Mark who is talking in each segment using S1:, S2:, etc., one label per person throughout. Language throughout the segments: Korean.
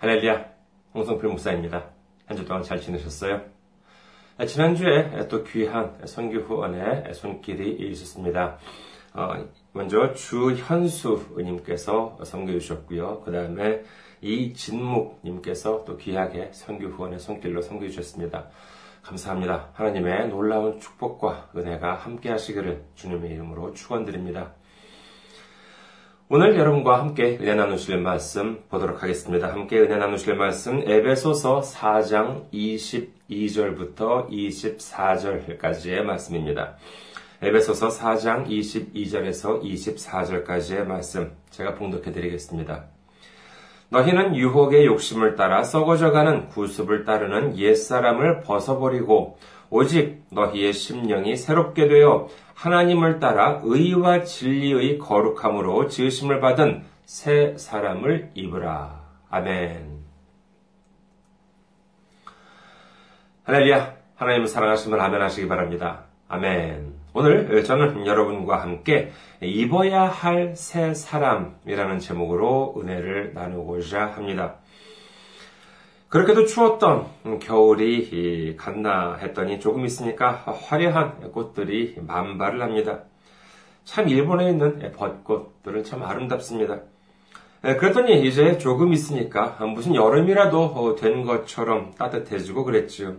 S1: 할렐루야, 홍성필 목사입니다. 한 주 동안 잘 지내셨어요? 지난주에 또 귀한 선교 후원의 손길이 있었습니다. 어, 먼저 주현수님께서 섬겨 주셨고요. 그 다음에 이진묵님께서 또 귀하게 선교 후원의 손길로 섬겨 주셨습니다. 감사합니다. 하나님의 놀라운 축복과 은혜가 함께 하시기를 주님의 이름으로 축원드립니다. 오늘 여러분과 함께 은혜 나누실 말씀 보도록 하겠습니다. 함께 은혜 나누실 말씀 에베소서 4장 22절부터 24절까지의 말씀입니다. 에베소서 4장 22절에서 24절까지의 말씀 제가 봉독해 드리겠습니다. 너희는 유혹의 욕심을 따라 썩어져가는 구습을 따르는 옛사람을 벗어버리고 오직 너희의 심령이 새롭게 되어 하나님을 따라 의와 진리의 거룩함으로 지으심을 받은 새 사람을 입으라. 아멘. 할렐루야. 하나님을 사랑하시면 아멘 하시기 바랍니다. 아멘. 오늘 저는 여러분과 함께 입어야 할 새 사람이라는 제목으로 은혜를 나누고자 합니다. 그렇게도 추웠던 겨울이 갔나 했더니 조금 있으니까 화려한 꽃들이 만발을 합니다. 참 일본에 있는 벚꽃들은 참 아름답습니다. 그랬더니 이제 조금 있으니까 무슨 여름이라도 된 것처럼 따뜻해지고 그랬지요.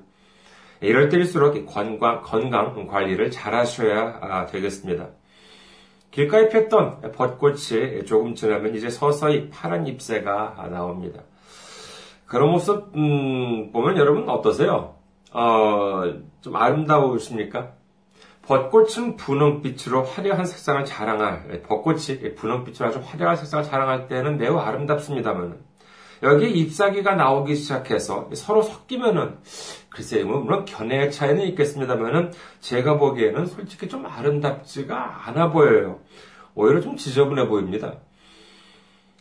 S1: 이럴 때일수록 건강, 건강 관리를 잘 하셔야 되겠습니다. 길가에 폈던 벚꽃이 조금 지나면 이제 서서히 파란 잎새가 나옵니다. 그런 모습 음, 보면 여러분 어떠세요? 어, 좀 아름다우십니까? 벚꽃은 분홍빛으로 화려한 색상을 자랑할 벚꽃이 분홍빛으로 아주 화려한 색상을 자랑할 때는 매우 아름답습니다만 여기 잎사귀가 나오기 시작해서 서로 섞이면은 글쎄요 뭐 물론 견해의 차이는 있겠습니다만은 제가 보기에는 솔직히 좀 아름답지가 않아 보여요. 오히려 좀 지저분해 보입니다.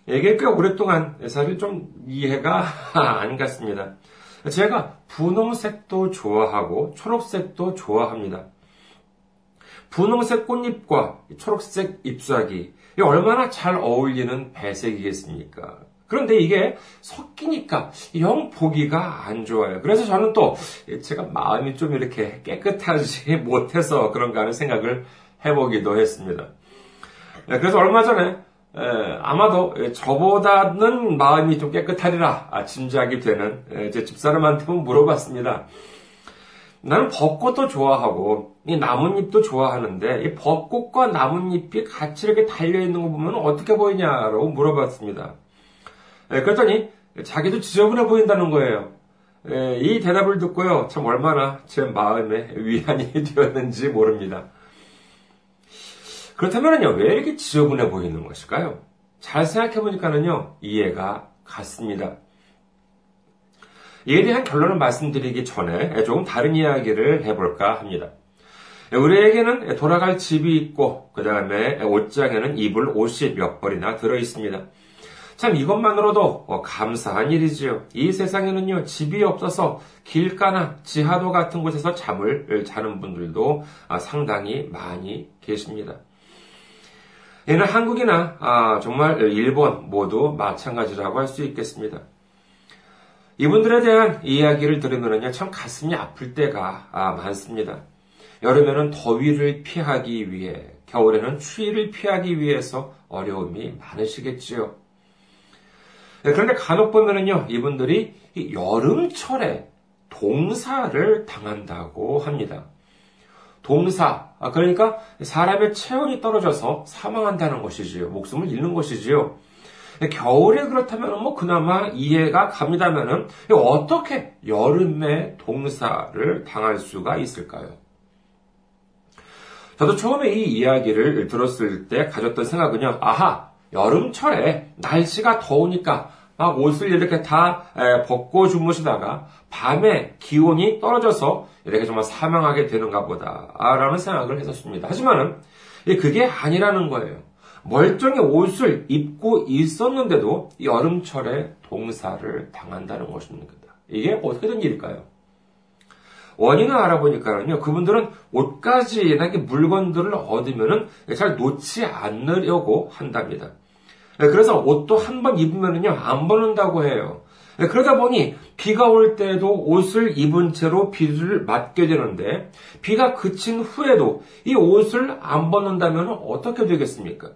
S1: 이게 꽤 오랫동안 사실 좀 이해가 안 갔습니다. 제가 분홍색도 좋아하고 초록색도 좋아합니다. 분홍색 꽃잎과 초록색 잎사귀, 얼마나 잘 어울리는 배색이겠습니까? 그런데 이게 섞이니까 영 보기가 안 좋아요. 그래서 저는 또 제가 마음이 좀 이렇게 깨끗하지 못해서 그런가 하는 생각을 해보기도 했습니다. 그래서 얼마 전에 에, 아마도 저보다는 마음이 좀 깨끗하리라 아, 짐작이 되는 에, 제 집사람한테 물어봤습니다. 나는 벚꽃도 좋아하고 이 나뭇잎도 좋아하는데 이 벚꽃과 나뭇잎이 같이 이렇게 달려 있는 거 보면 어떻게 보이냐라고 물어봤습니다. 에, 그랬더니 자기도 지저분해 보인다는 거예요. 이 대답을 듣고요 참 얼마나 제 마음에 위안이 되었는지 모릅니다. 그렇다면요, 왜 이렇게 지저분해 보이는 것일까요? 잘 생각해보니까는요, 이해가 갔습니다. 이에 대한 결론을 말씀드리기 전에 조금 다른 이야기를 해볼까 합니다. 우리에게는 돌아갈 집이 있고, 그 다음에 옷장에는 입을 옷이 몇 벌이나 들어 있습니다. 참 이것만으로도 감사한 일이지요. 이 세상에는요, 집이 없어서 길가나 지하도 같은 곳에서 잠을 자는 분들도 상당히 많이 계십니다. 이는 한국이나 아, 정말 일본 모두 마찬가지라고 할 수 있겠습니다. 이분들에 대한 이야기를 들으면 참 가슴이 아플 때가 아, 많습니다. 여름에는 더위를 피하기 위해, 겨울에는 추위를 피하기 위해서 어려움이 많으시겠지요. 네, 그런데 간혹 보면은요, 이분들이 여름철에 동사를 당한다고 합니다. 동사, 아, 그러니까 사람의 체온이 떨어져서 사망한다는 것이지요. 목숨을 잃는 것이지요. 겨울에 그렇다면 뭐 그나마 이해가 갑니다면은 어떻게 여름에 동사를 당할 수가 있을까요? 저도 처음에 이 이야기를 들었을 때 가졌던 생각은요, 아하, 여름철에 날씨가 더우니까 막 옷을 이렇게 다 벗고 주무시다가 밤에 기온이 떨어져서 이렇게 정말 사망하게 되는가 보다라는 생각을 했었습니다. 하지만은 그게 아니라는 거예요. 멀쩡히 옷을 입고 있었는데도 여름철에 동사를 당한다는 것입니다. 이게 어떻게 된 일일까요? 원인을 알아보니까는요, 그분들은 옷까지나 물건들을 얻으면은 잘 놓지 않으려고 한답니다. 네, 그래서 옷도 한 번 입으면은요, 안 벗는다고 해요. 네, 그러다 보니 비가 올 때도 옷을 입은 채로 비를 맞게 되는데 비가 그친 후에도 이 옷을 안 벗는다면 어떻게 되겠습니까?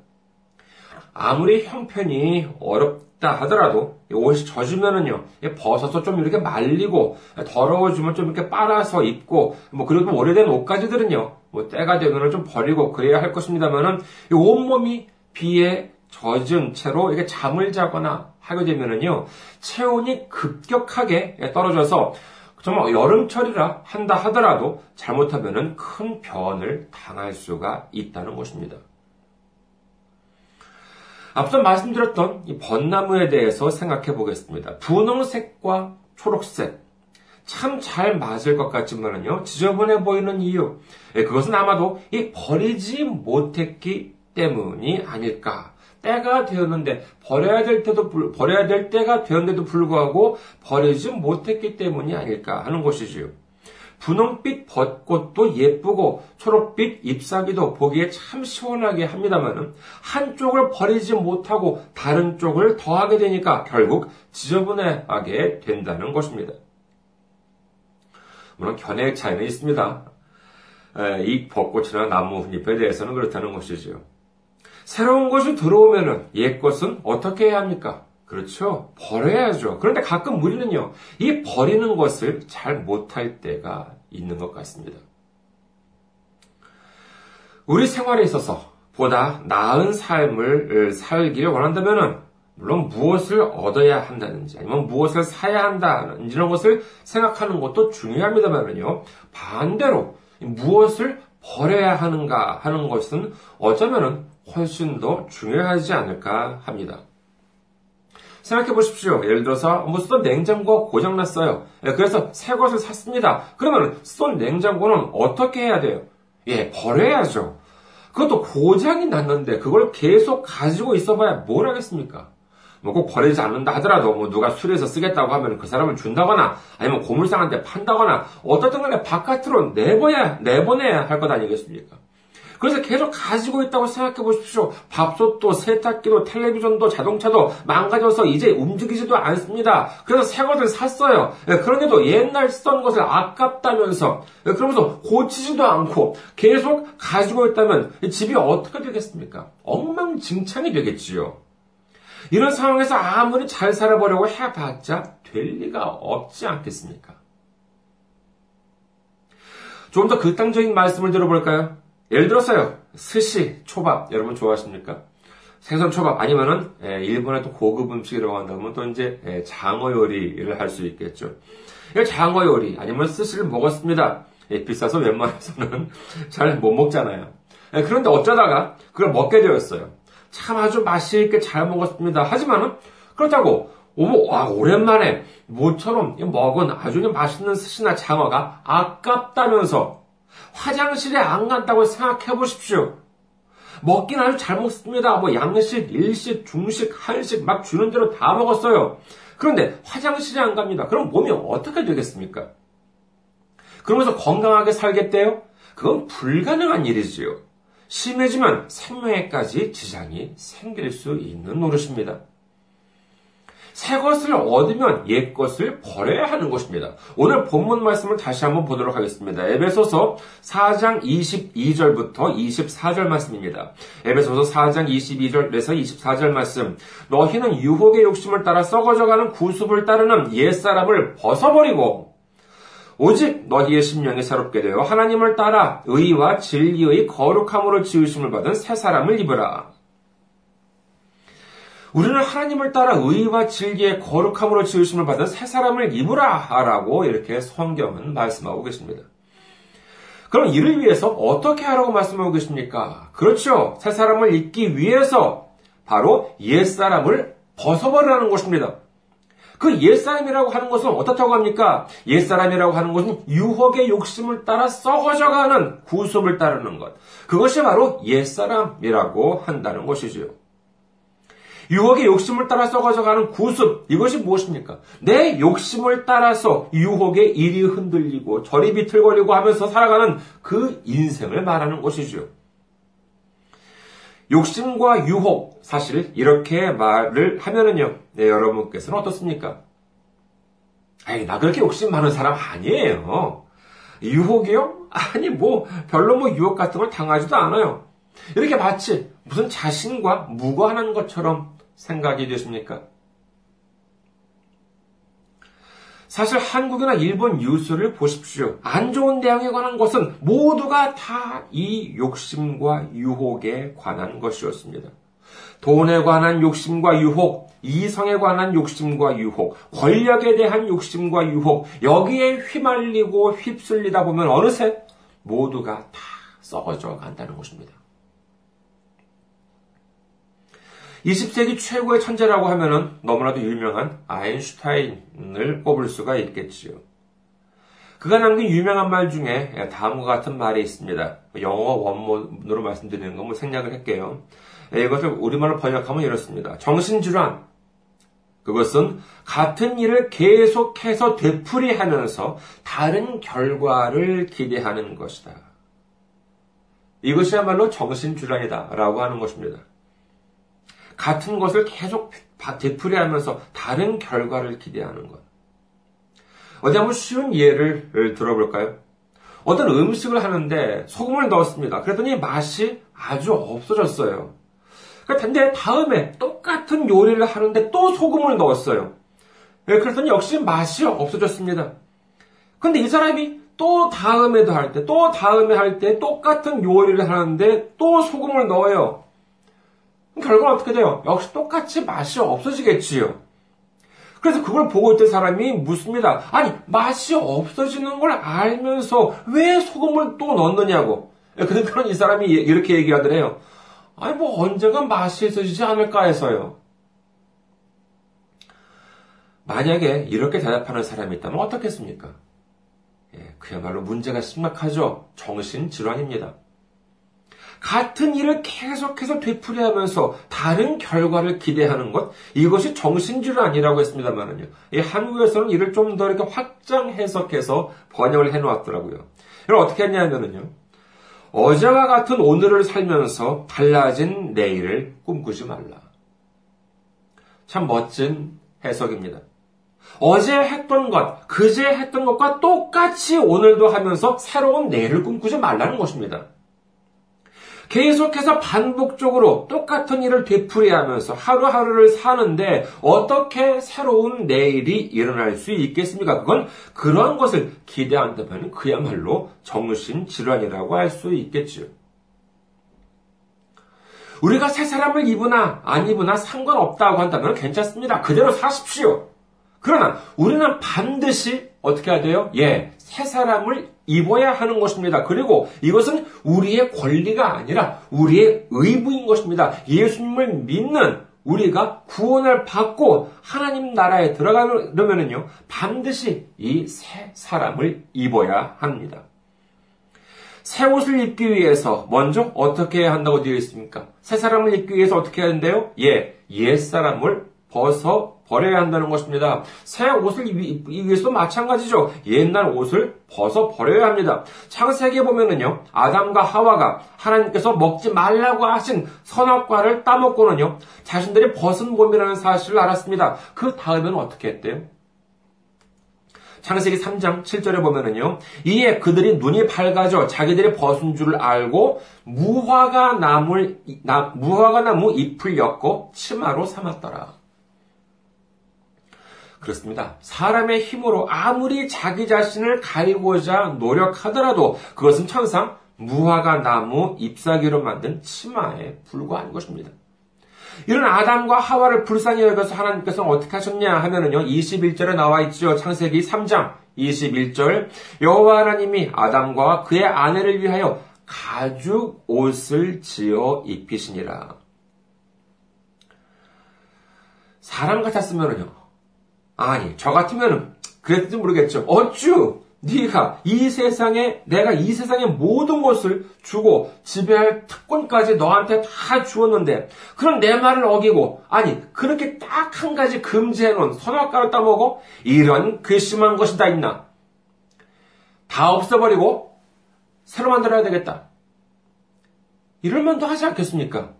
S1: 아무리 형편이 어렵다 하더라도 옷이 젖으면은요 벗어서 좀 이렇게 말리고 더러워지면 좀 이렇게 빨아서 입고 뭐 그리고 오래된 옷가지들은요 뭐 때가 되면은 좀 버리고 그래야 할 것입니다만은 온몸이 비에 젖은 채로 이게 잠을 자거나 하게 되면은요, 체온이 급격하게 떨어져서 정말 여름철이라 한다 하더라도 잘못하면은 큰 변을 당할 수가 있다는 것입니다. 앞서 말씀드렸던 이 벚나무에 대해서 생각해 보겠습니다. 분홍색과 초록색. 참잘 맞을 것 같지만은요, 지저분해 보이는 이유. 예, 그것은 아마도 이 버리지 못했기 때문이 아닐까 때가 되었는데 버려야 될 때도 버려야 될 때가 되었는데도 불구하고 버리지 못했기 때문이 아닐까 하는 것이지요. 분홍빛 벚꽃도 예쁘고 초록빛 잎사귀도 보기에 참 시원하게 합니다만 한쪽을 버리지 못하고 다른 쪽을 더하게 되니까 결국 지저분하게 된다는 것입니다. 물론 견해의 차이는 있습니다. 이 벚꽃이나 나무 잎에 대해서는 그렇다는 것이지요. 새로운 것이 들어오면은 옛 것은 어떻게 해야 합니까? 그렇죠. 버려야죠. 그런데 가끔 우리는요, 이 버리는 것을 잘 못할 때가 있는 것 같습니다. 우리 생활에 있어서 보다 나은 삶을 살기를 원한다면은, 물론 무엇을 얻어야 한다든지, 아니면 무엇을 사야 한다, 이런 것을 생각하는 것도 중요합니다만은요, 반대로 무엇을 버려야 하는가 하는 것은 어쩌면은 훨씬 더 중요하지 않을까 합니다. 생각해 보십시오. 예를 들어서 뭐 쓰던 냉장고가 고장 났어요. 예, 그래서 새 것을 샀습니다. 그러면 쓰던 냉장고는 어떻게 해야 돼요? 예, 버려야죠. 그것도 고장이 났는데 그걸 계속 가지고 있어봐야 뭘 하겠습니까? 뭐 꼭 버리지 않는다 하더라도 뭐 누가 수리해서 쓰겠다고 하면 그 사람을 준다거나 아니면 고물상한테 판다거나 어떻든 간에 바깥으로 내보내야, 내보내야 할 것 아니겠습니까? 그래서 계속 가지고 있다고 생각해 보십시오. 밥솥도 세탁기도 텔레비전도 자동차도 망가져서 이제 움직이지도 않습니다. 그래서 새 것을 샀어요. 예, 그런데도 옛날 쓰던 것을 아깝다면서 예, 그러면서 고치지도 않고 계속 가지고 있다면 집이 어떻게 되겠습니까? 엉망진창이 되겠지요. 이런 상황에서 아무리 잘 살아보려고 해봤자 될 리가 없지 않겠습니까? 좀 더 극단적인 말씀을 들어볼까요? 예를 들어서요, 스시, 초밥, 여러분 좋아하십니까? 생선 초밥, 아니면은, 예, 일본의 또 고급 음식이라고 한다면 또 이제, 예, 장어 요리를 할 수 있겠죠. 장어 요리, 아니면 스시를 먹었습니다. 예, 비싸서 웬만해서는 잘 못 먹잖아요. 그런데 어쩌다가 그걸 먹게 되었어요. 참 아주 맛있게 잘 먹었습니다. 하지만은, 그렇다고, 오, 와, 오랜만에 모처럼 먹은 아주 맛있는 스시나 장어가 아깝다면서 화장실에 안 간다고 생각해 보십시오. 먹긴 아주 잘 먹습니다. 뭐 양식, 일식, 중식, 한식 막 주는 대로 다 먹었어요. 그런데 화장실에 안 갑니다. 그럼 몸이 어떻게 되겠습니까? 그러면서 건강하게 살겠대요? 그건 불가능한 일이지요. 심해지면 생명에까지 지장이 생길 수 있는 노릇입니다. 새 것을 얻으면 옛 것을 버려야 하는 것입니다. 오늘 본문 말씀을 다시 한번 보도록 하겠습니다. 에베소서 4장 22절부터 24절 말씀입니다. 에베소서 4장 22절에서 24절 말씀. 너희는 유혹의 욕심을 따라 썩어져가는 구습을 따르는 옛사람을 벗어버리고 오직 너희의 심령이 새롭게 되어 하나님을 따라 의와 진리의 거룩함으로 지으심을 받은 새 사람을 입으라. 우리는 하나님을 따라 의와 진리의 거룩함으로 지으심을 받은 새 사람을 입으라 라고 이렇게 성경은 말씀하고 계십니다. 그럼 이를 위해서 어떻게 하라고 말씀하고 계십니까? 그렇죠. 새 사람을 입기 위해서 바로 옛 사람을 벗어버리라는 것입니다. 그 옛사람이라고 하는 것은 어떻다고 합니까? 옛사람이라고 하는 것은 유혹의 욕심을 따라 썩어져가는 구습을 따르는 것. 그것이 바로 옛사람이라고 한다는 것이지요. 유혹의 욕심을 따라 썩어져가는 구습, 이것이 무엇입니까? 내 욕심을 따라서 유혹의 일이 흔들리고 저리 비틀거리고 하면서 살아가는 그 인생을 말하는 것이죠. 욕심과 유혹, 사실 이렇게 말을 하면은요, 네, 여러분께서는 어떻습니까? 에이, 나 그렇게 욕심 많은 사람 아니에요. 유혹이요? 아니, 뭐, 별로 뭐 유혹 같은 걸 당하지도 않아요. 이렇게 마치 무슨 자신과 무관한 것처럼 생각이 되십니까? 사실 한국이나 일본 뉴스를 보십시오. 안 좋은 내용에 관한 것은 모두가 다 이 욕심과 유혹에 관한 것이었습니다. 돈에 관한 욕심과 유혹, 이성에 관한 욕심과 유혹, 권력에 대한 욕심과 유혹, 여기에 휘말리고 휩쓸리다 보면 어느새 모두가 다 썩어져 간다는 것입니다. 20세기 최고의 천재라고 하면은 너무나도 유명한 아인슈타인을 꼽을 수가 있겠지요. 그가 남긴 유명한 말 중에 다음과 같은 말이 있습니다. 영어 원문으로 말씀드리는 건뭐 생략을 할게요. 이것을 우리말로 번역하면 이렇습니다. 정신질환. 그것은 같은 일을 계속해서 되풀이하면서 다른 결과를 기대하는 것이다. 이것이야말로 정신질환이다. 라고 하는 것입니다. 같은 것을 계속 되풀이하면서 다른 결과를 기대하는 것. 어디 한번 쉬운 예를 들어볼까요? 어떤 음식을 하는데 소금을 넣었습니다. 그랬더니 맛이 아주 없어졌어요. 근데 다음에 똑같은 요리를 하는데 또 소금을 넣었어요. 예, 그랬더니 역시 맛이 없어졌습니다. 근데 이 사람이 또 다음에도 할 때, 또 다음에 할 때 똑같은 요리를 하는데 또 소금을 넣어요. 결과는 어떻게 돼요? 역시 똑같이 맛이 없어지겠지요. 그래서 그걸 보고 있던 사람이 묻습니다. 아니, 맛이 없어지는 걸 알면서 왜 소금을 또 넣느냐고. 그러니까 이 사람이 이렇게 얘기하더래요. 아니, 뭐 언젠간 맛이 있어지지 않을까 해서요. 만약에 이렇게 대답하는 사람이 있다면 어떻겠습니까? 예, 그야말로 문제가 심각하죠. 정신 질환입니다. 같은 일을 계속해서 되풀이하면서 다른 결과를 기대하는 것, 이것이 정신질환이라고 했습니다만은요. 이 한국에서는 이를 좀 더 이렇게 확장 해석해서 번역을 해 놓았더라고요. 이걸 어떻게 했냐면은요. 어제와 같은 오늘을 살면서 달라진 내일을 꿈꾸지 말라. 참 멋진 해석입니다. 어제 했던 것, 그제 했던 것과 똑같이 오늘도 하면서 새로운 내일을 꿈꾸지 말라는 것입니다. 계속해서 반복적으로 똑같은 일을 되풀이하면서 하루하루를 사는데 어떻게 새로운 내일이 일어날 수 있겠습니까? 그건 그러한 것을 기대한다면 그야말로 정신 질환이라고 할 수 있겠지요. 우리가 새 사람을 입으나 안 입으나 상관없다고 한다면 괜찮습니다. 그대로 사십시오. 그러나 우리는 반드시 어떻게 해야 돼요? 예, 새 사람을 입어야 하는 것입니다. 그리고 이것은 우리의 권리가 아니라 우리의 의무인 것입니다. 예수님을 믿는 우리가 구원을 받고 하나님 나라에 들어가려면요, 반드시 이 새 사람을 입어야 합니다. 새 옷을 입기 위해서 먼저 어떻게 해야 한다고 되어 있습니까? 새 사람을 입기 위해서 어떻게 해야 한대요? 예, 옛 사람을 벗어 버려야 한다는 것입니다. 새 옷을 입기 위해서도 마찬가지죠. 옛날 옷을 벗어 버려야 합니다. 창세기에 보면은요, 아담과 하와가 하나님께서 먹지 말라고 하신 선악과를 따먹고는요, 자신들이 벗은 몸이라는 사실을 알았습니다. 그 다음에는 어떻게 했대요? 창세기 3장 7절에 보면은요, 이에 그들이 눈이 밝아져 자기들이 벗은 줄을 알고 무화과 나물, 나, 무화과 나무 잎을 엮고 치마로 삼았더라. 그렇습니다. 사람의 힘으로 아무리 자기 자신을 가리고자 노력하더라도 그것은 천상 무화과 나무 잎사귀로 만든 치마에 불과한 것입니다. 이런 아담과 하와를 불쌍히 여겨서 하나님께서는 어떻게 하셨냐 하면은요, 21절에 나와 있죠. 창세기 3장 21절. 여호와 하나님이 아담과 그의 아내를 위하여 가죽 옷을 지어 입히시니라. 사람 같았으면은요, 아니, 저 같으면은 그랬을지 모르겠죠. 어쭈 네가 이 세상에 내가 이 세상의 모든 것을 주고 지배할 특권까지 너한테 다 주었는데 그런 내 말을 어기고 아니 그렇게 딱 한 가지 금지해 놓은 선악과를 따먹어 이런 괘씸한 것이 다 있나 다 없애버리고 새로 만들어야 되겠다 이럴 만도 하지 않겠습니까?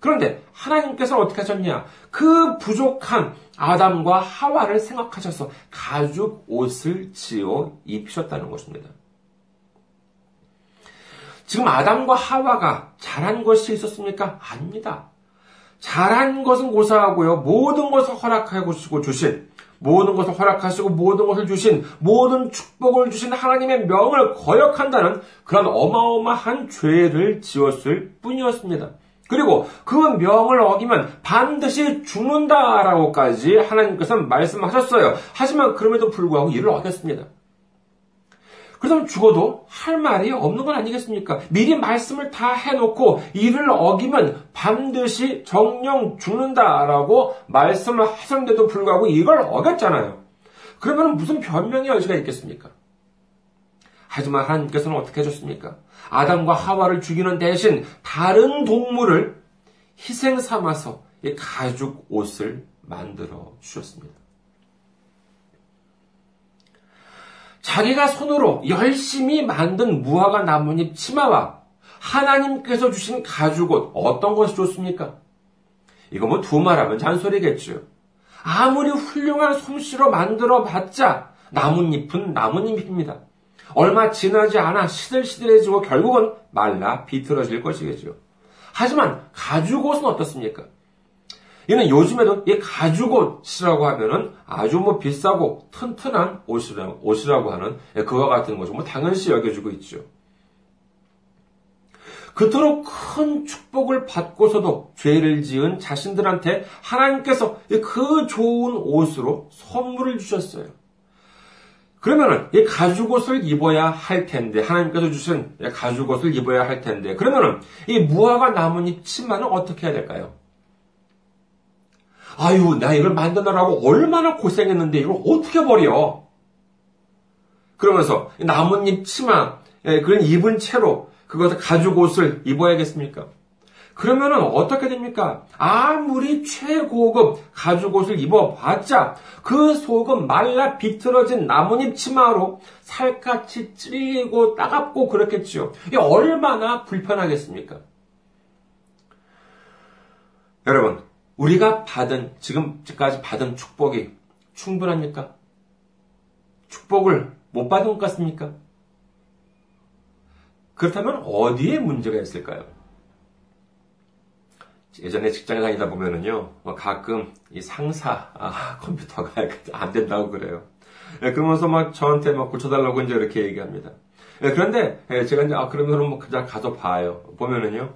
S1: 그런데 하나님께서는 어떻게 하셨냐? 그 부족한 아담과 하와를 생각하셔서 가죽 옷을 지어 입히셨다는 것입니다. 지금 아담과 하와가 잘한 것이 있었습니까? 아닙니다. 잘한 것은 고사하고요. 모든 것을 허락하고 주신 모든 것을 허락하시고 모든 것을 주신 모든 축복을 주신 하나님의 명을 거역한다는 그런 어마어마한 죄를 지었을 뿐이었습니다. 그리고 그 명을 어기면 반드시 죽는다라고까지 하나님께서는 말씀하셨어요. 하지만 그럼에도 불구하고 이를 어겼습니다. 그러면 죽어도 할 말이 없는 건 아니겠습니까? 미리 말씀을 다 해놓고 이를 어기면 반드시 정령 죽는다라고 말씀을 하셨는데도 불구하고 이걸 어겼잖아요. 그러면 무슨 변명의 여지가 있겠습니까? 하지만 하나님께서는 어떻게 해줬습니까? 아담과 하와를 죽이는 대신 다른 동물을 희생 삼아서 가죽 옷을 만들어 주셨습니다. 자기가 손으로 열심히 만든 무화과 나뭇잎 치마와 하나님께서 주신 가죽 옷 어떤 것이 좋습니까? 이거 뭐 두 말하면 잔소리겠죠. 아무리 훌륭한 솜씨로 만들어 봤자 나뭇잎은 나뭇잎입니다. 얼마 지나지 않아 시들시들해지고 결국은 말라 비틀어질 것이겠죠. 하지만 가죽옷은 어떻습니까? 이는 요즘에도 이 가죽옷이라고 하면은 아주 뭐 비싸고 튼튼한 옷이라고, 옷이라고 하는 그와 같은 것을 뭐 당연시 여겨주고 있죠. 그토록 큰 축복을 받고서도 죄를 지은 자신들한테 하나님께서 그 좋은 옷으로 선물을 주셨어요. 그러면은 이 가죽 옷을 입어야 할 텐데 하나님께서 주신 가죽 옷을 입어야 할 텐데 그러면은 이 무화과 나뭇잎 치마는 어떻게 해야 될까요? 아유, 나 이걸 만드느라고 얼마나 고생했는데 이걸 어떻게 버려? 그러면서 나뭇잎 치마, 예, 그런 입은 채로 그것을 가죽 옷을 입어야겠습니까? 그러면은 어떻게 됩니까? 아무리 최고급 가죽 옷을 입어봤자 그 속은 말라 비틀어진 나뭇잎 치마로 살갗이 찔리고 따갑고 그렇겠지요. 이 얼마나 불편하겠습니까? 여러분, 우리가 받은, 지금까지 받은 축복이 충분합니까? 축복을 못 받은 것 같습니까? 그렇다면 어디에 문제가 있을까요? 예전에 직장에 다니다 보면은요, 뭐 가끔 이 상사, 아, 컴퓨터가 안 된다고 그래요. 예, 그러면서 막 저한테 막 고쳐달라고 이제 이렇게 얘기합니다. 예, 그런데 예, 제가 이제, 아, 그러면은 뭐 그냥 가서 봐요. 보면은요,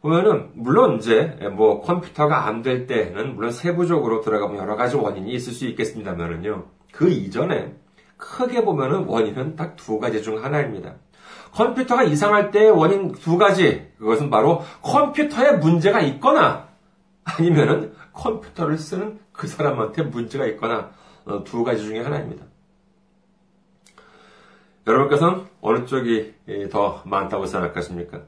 S1: 보면은 물론 이제 뭐 컴퓨터가 안 될 때는 물론 세부적으로 들어가면 여러 가지 원인이 있을 수 있겠습니다만은요. 그 이전에 크게 보면은 원인은 딱 두 가지 중 하나입니다. 컴퓨터가 이상할 때 원인 두 가지. 그것은 바로 컴퓨터에 문제가 있거나 아니면은 컴퓨터를 쓰는 그 사람한테 문제가 있거나 어, 두 가지 중에 하나입니다. 여러분께서는 어느 쪽이 더 많다고 생각하십니까?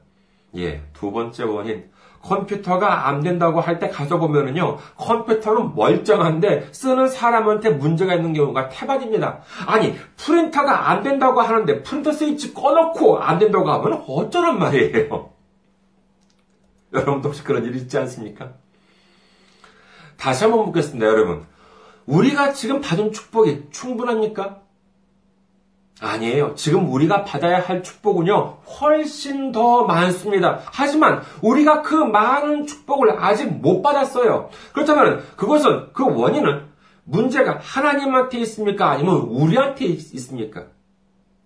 S1: 예, 두 번째 원인. 컴퓨터가 안 된다고 할 때 가서 보면은요, 컴퓨터는 멀쩡한데 쓰는 사람한테 문제가 있는 경우가 태반입니다. 아니, 프린터가 안 된다고 하는데 프린터 스위치 꺼놓고 안 된다고 하면 어쩌란 말이에요. 여러분도 혹시 그런 일 있지 않습니까? 다시 한번 묻겠습니다, 여러분. 우리가 지금 받은 축복이 충분합니까? 아니에요. 지금 우리가 받아야 할 축복은요, 훨씬 더 많습니다. 하지만 우리가 그 많은 축복을 아직 못 받았어요. 그렇다면 그것은, 그 원인은 문제가 하나님한테 있습니까? 아니면 우리한테 있습니까?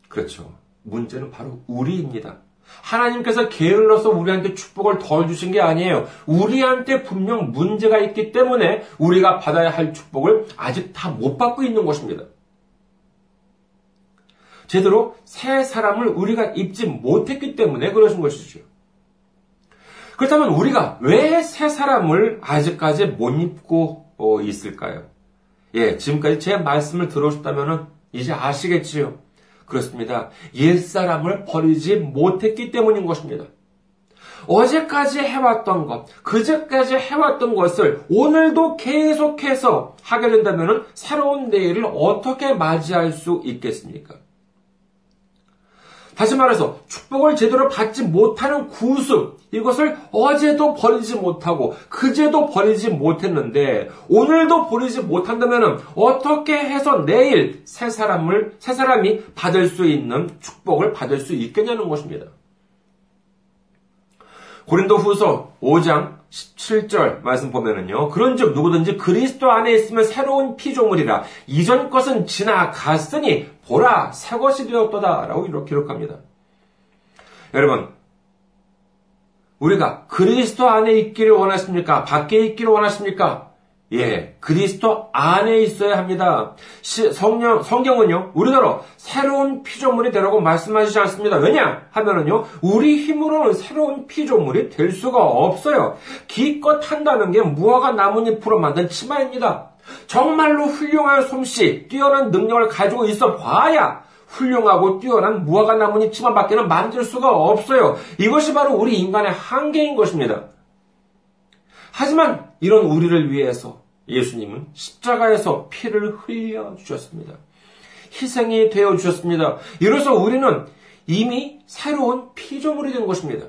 S1: 그렇죠. 문제는 바로 우리입니다. 하나님께서 게을러서 우리한테 축복을 덜 주신 게 아니에요. 우리한테 분명 문제가 있기 때문에 우리가 받아야 할 축복을 아직 다 못 받고 있는 것입니다. 제대로 새 사람을 우리가 입지 못했기 때문에 그러신 것이죠. 그렇다면 우리가 왜 새 사람을 아직까지 못 입고 어, 있을까요? 예, 지금까지 제 말씀을 들어오셨다면 이제 아시겠지요. 그렇습니다. 옛 사람을 버리지 못했기 때문인 것입니다. 어제까지 해왔던 것, 그제까지 해왔던 것을 오늘도 계속해서 하게 된다면 새로운 내일을 어떻게 맞이할 수 있겠습니까? 다시 말해서 축복을 제대로 받지 못하는 구습 이것을 어제도 버리지 못하고 그제도 버리지 못했는데 오늘도 버리지 못한다면 어떻게 해서 내일 새 사람을 새 사람이 받을 수 있는 축복을 받을 수 있겠냐는 것입니다. 고린도 후서 5장 17절 말씀 보면은요. 그런즉 누구든지 그리스도 안에 있으면 새로운 피조물이라 이전 것은 지나갔으니 보라 새 것이 되었도다라고 이렇게 기록합니다. 여러분 우리가 그리스도 안에 있기를 원하십니까? 밖에 있기를 원하십니까? 예, 그리스도 안에 있어야 합니다. 성령, 성경은요, 우리더러 새로운 피조물이 되라고 말씀하시지 않습니다. 왜냐? 하면은요, 우리 힘으로는 새로운 피조물이 될 수가 없어요. 기껏 한다는 게 무화과 나뭇잎으로 만든 치마입니다. 정말로 훌륭한 솜씨, 뛰어난 능력을 가지고 있어 봐야 훌륭하고 뛰어난 무화과 나뭇잎 치마밖에는 만들 수가 없어요. 이것이 바로 우리 인간의 한계인 것입니다. 하지만 이런 우리를 위해서 예수님은 십자가에서 피를 흘려 주셨습니다. 희생이 되어 주셨습니다. 이로써 우리는 이미 새로운 피조물이 된 것입니다.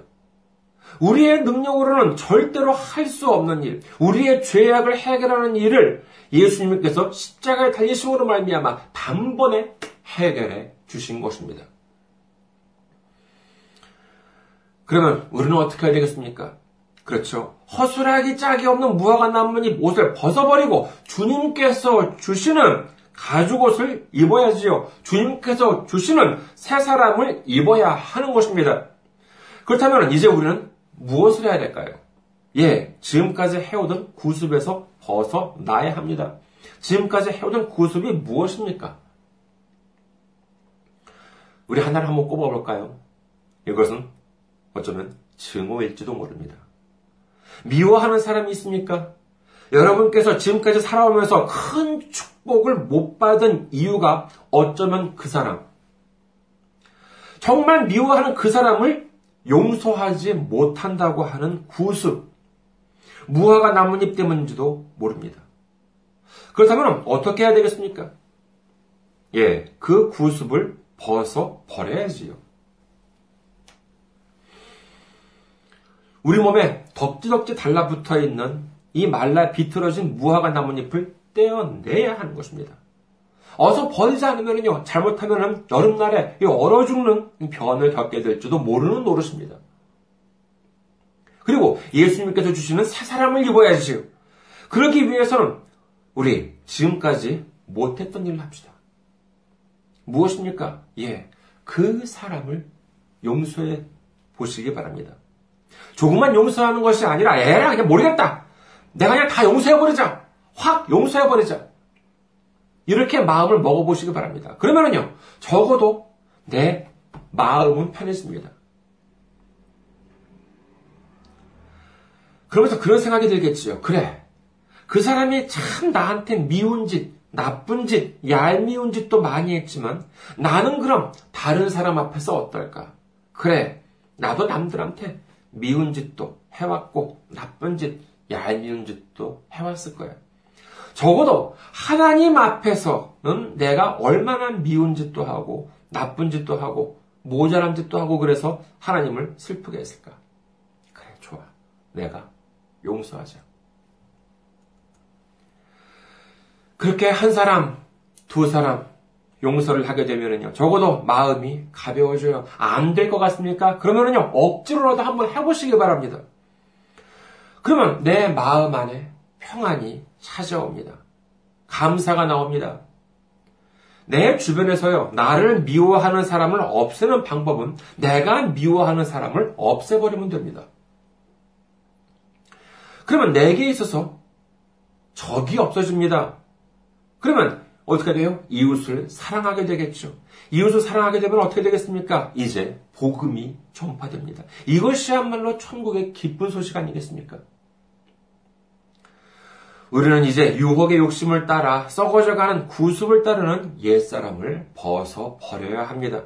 S1: 우리의 능력으로는 절대로 할 수 없는 일, 우리의 죄악을 해결하는 일을 예수님께서 십자가에 달리심으로 말미암아 단번에 해결해 주신 것입니다. 그러면 우리는 어떻게 해야 되겠습니까? 그렇죠. 허술하기 짝이 없는 무화과 나뭇잎 옷을 벗어버리고 주님께서 주시는 가죽옷을 입어야지요. 주님께서 주시는 새 사람을 입어야 하는 것입니다. 그렇다면 이제 우리는 무엇을 해야 될까요? 예, 지금까지 해오던 구습에서 벗어나야 합니다. 지금까지 해오던 구습이 무엇입니까? 우리 하나를 한번 꼽아볼까요? 이것은 어쩌면 증오일지도 모릅니다. 미워하는 사람이 있습니까? 여러분께서 지금까지 살아오면서 큰 축복을 못 받은 이유가 어쩌면 그 사람. 정말 미워하는 그 사람을 용서하지 못한다고 하는 구습. 무화과 나뭇잎 때문인지도 모릅니다. 그렇다면 어떻게 해야 되겠습니까? 예, 그 구습을 벗어 버려야지요. 우리 몸에 덕지덕지 달라붙어 있는 이 말라 비틀어진 무화과 나뭇잎을 떼어내야 하는 것입니다. 어서 버리지 않으면요, 잘못하면은 여름날에 얼어 죽는 변을 겪게 될지도 모르는 노릇입니다. 그리고 예수님께서 주시는 새 사람을 입어야지요. 그러기 위해서는 우리 지금까지 못했던 일을 합시다. 무엇입니까? 예, 그 사람을 용서해 보시기 바랍니다. 조금만 용서하는 것이 아니라 에라 그냥 모르겠다. 내가 그냥 다 용서해버리자. 확 용서해버리자. 이렇게 마음을 먹어보시기 바랍니다. 그러면은요, 적어도 내 마음은 편해집니다. 그러면서 그런 생각이 들겠지요. 그래. 그 사람이 참 나한테 미운 짓, 나쁜 짓, 얄미운 짓도 많이 했지만 나는 그럼 다른 사람 앞에서 어떨까? 그래. 나도 남들한테 미운 짓도 해왔고 나쁜 짓, 얄미운 짓도 해왔을 거야. 적어도 하나님 앞에서는 내가 얼마나 미운 짓도 하고 나쁜 짓도 하고 모자란 짓도 하고 그래서 하나님을 슬프게 했을까? 그래, 좋아. 내가 용서하자. 그렇게 한 사람, 두 사람, 용서를 하게 되면은요, 적어도 마음이 가벼워져요. 안 될 것 같습니까? 그러면은요, 억지로라도 한번 해보시기 바랍니다. 그러면 내 마음 안에 평안이 찾아옵니다. 감사가 나옵니다. 내 주변에서요, 나를 미워하는 사람을 없애는 방법은 내가 미워하는 사람을 없애버리면 됩니다. 그러면 내게 있어서 적이 없어집니다. 그러면 어떻게 돼요? 이웃을 사랑하게 되겠죠. 이웃을 사랑하게 되면 어떻게 되겠습니까? 이제 복음이 전파됩니다. 이것이야말로 천국의 기쁜 소식 아니겠습니까? 우리는 이제 유혹의 욕심을 따라 썩어져가는 구습을 따르는 옛사람을 벗어 버려야 합니다.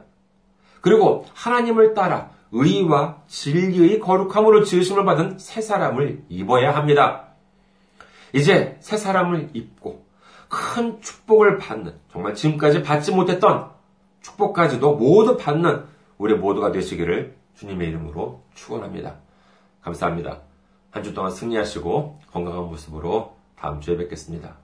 S1: 그리고 하나님을 따라 의와 진리의 거룩함으로 지으심을 받은 새 사람을 입어야 합니다. 이제 새 사람을 입고 큰 축복을 받는, 정말 지금까지 받지 못했던 축복까지도 모두 받는 우리 모두가 되시기를 주님의 이름으로 축원합니다. 감사합니다. 한 주 동안 승리하시고 건강한 모습으로 다음 주에 뵙겠습니다.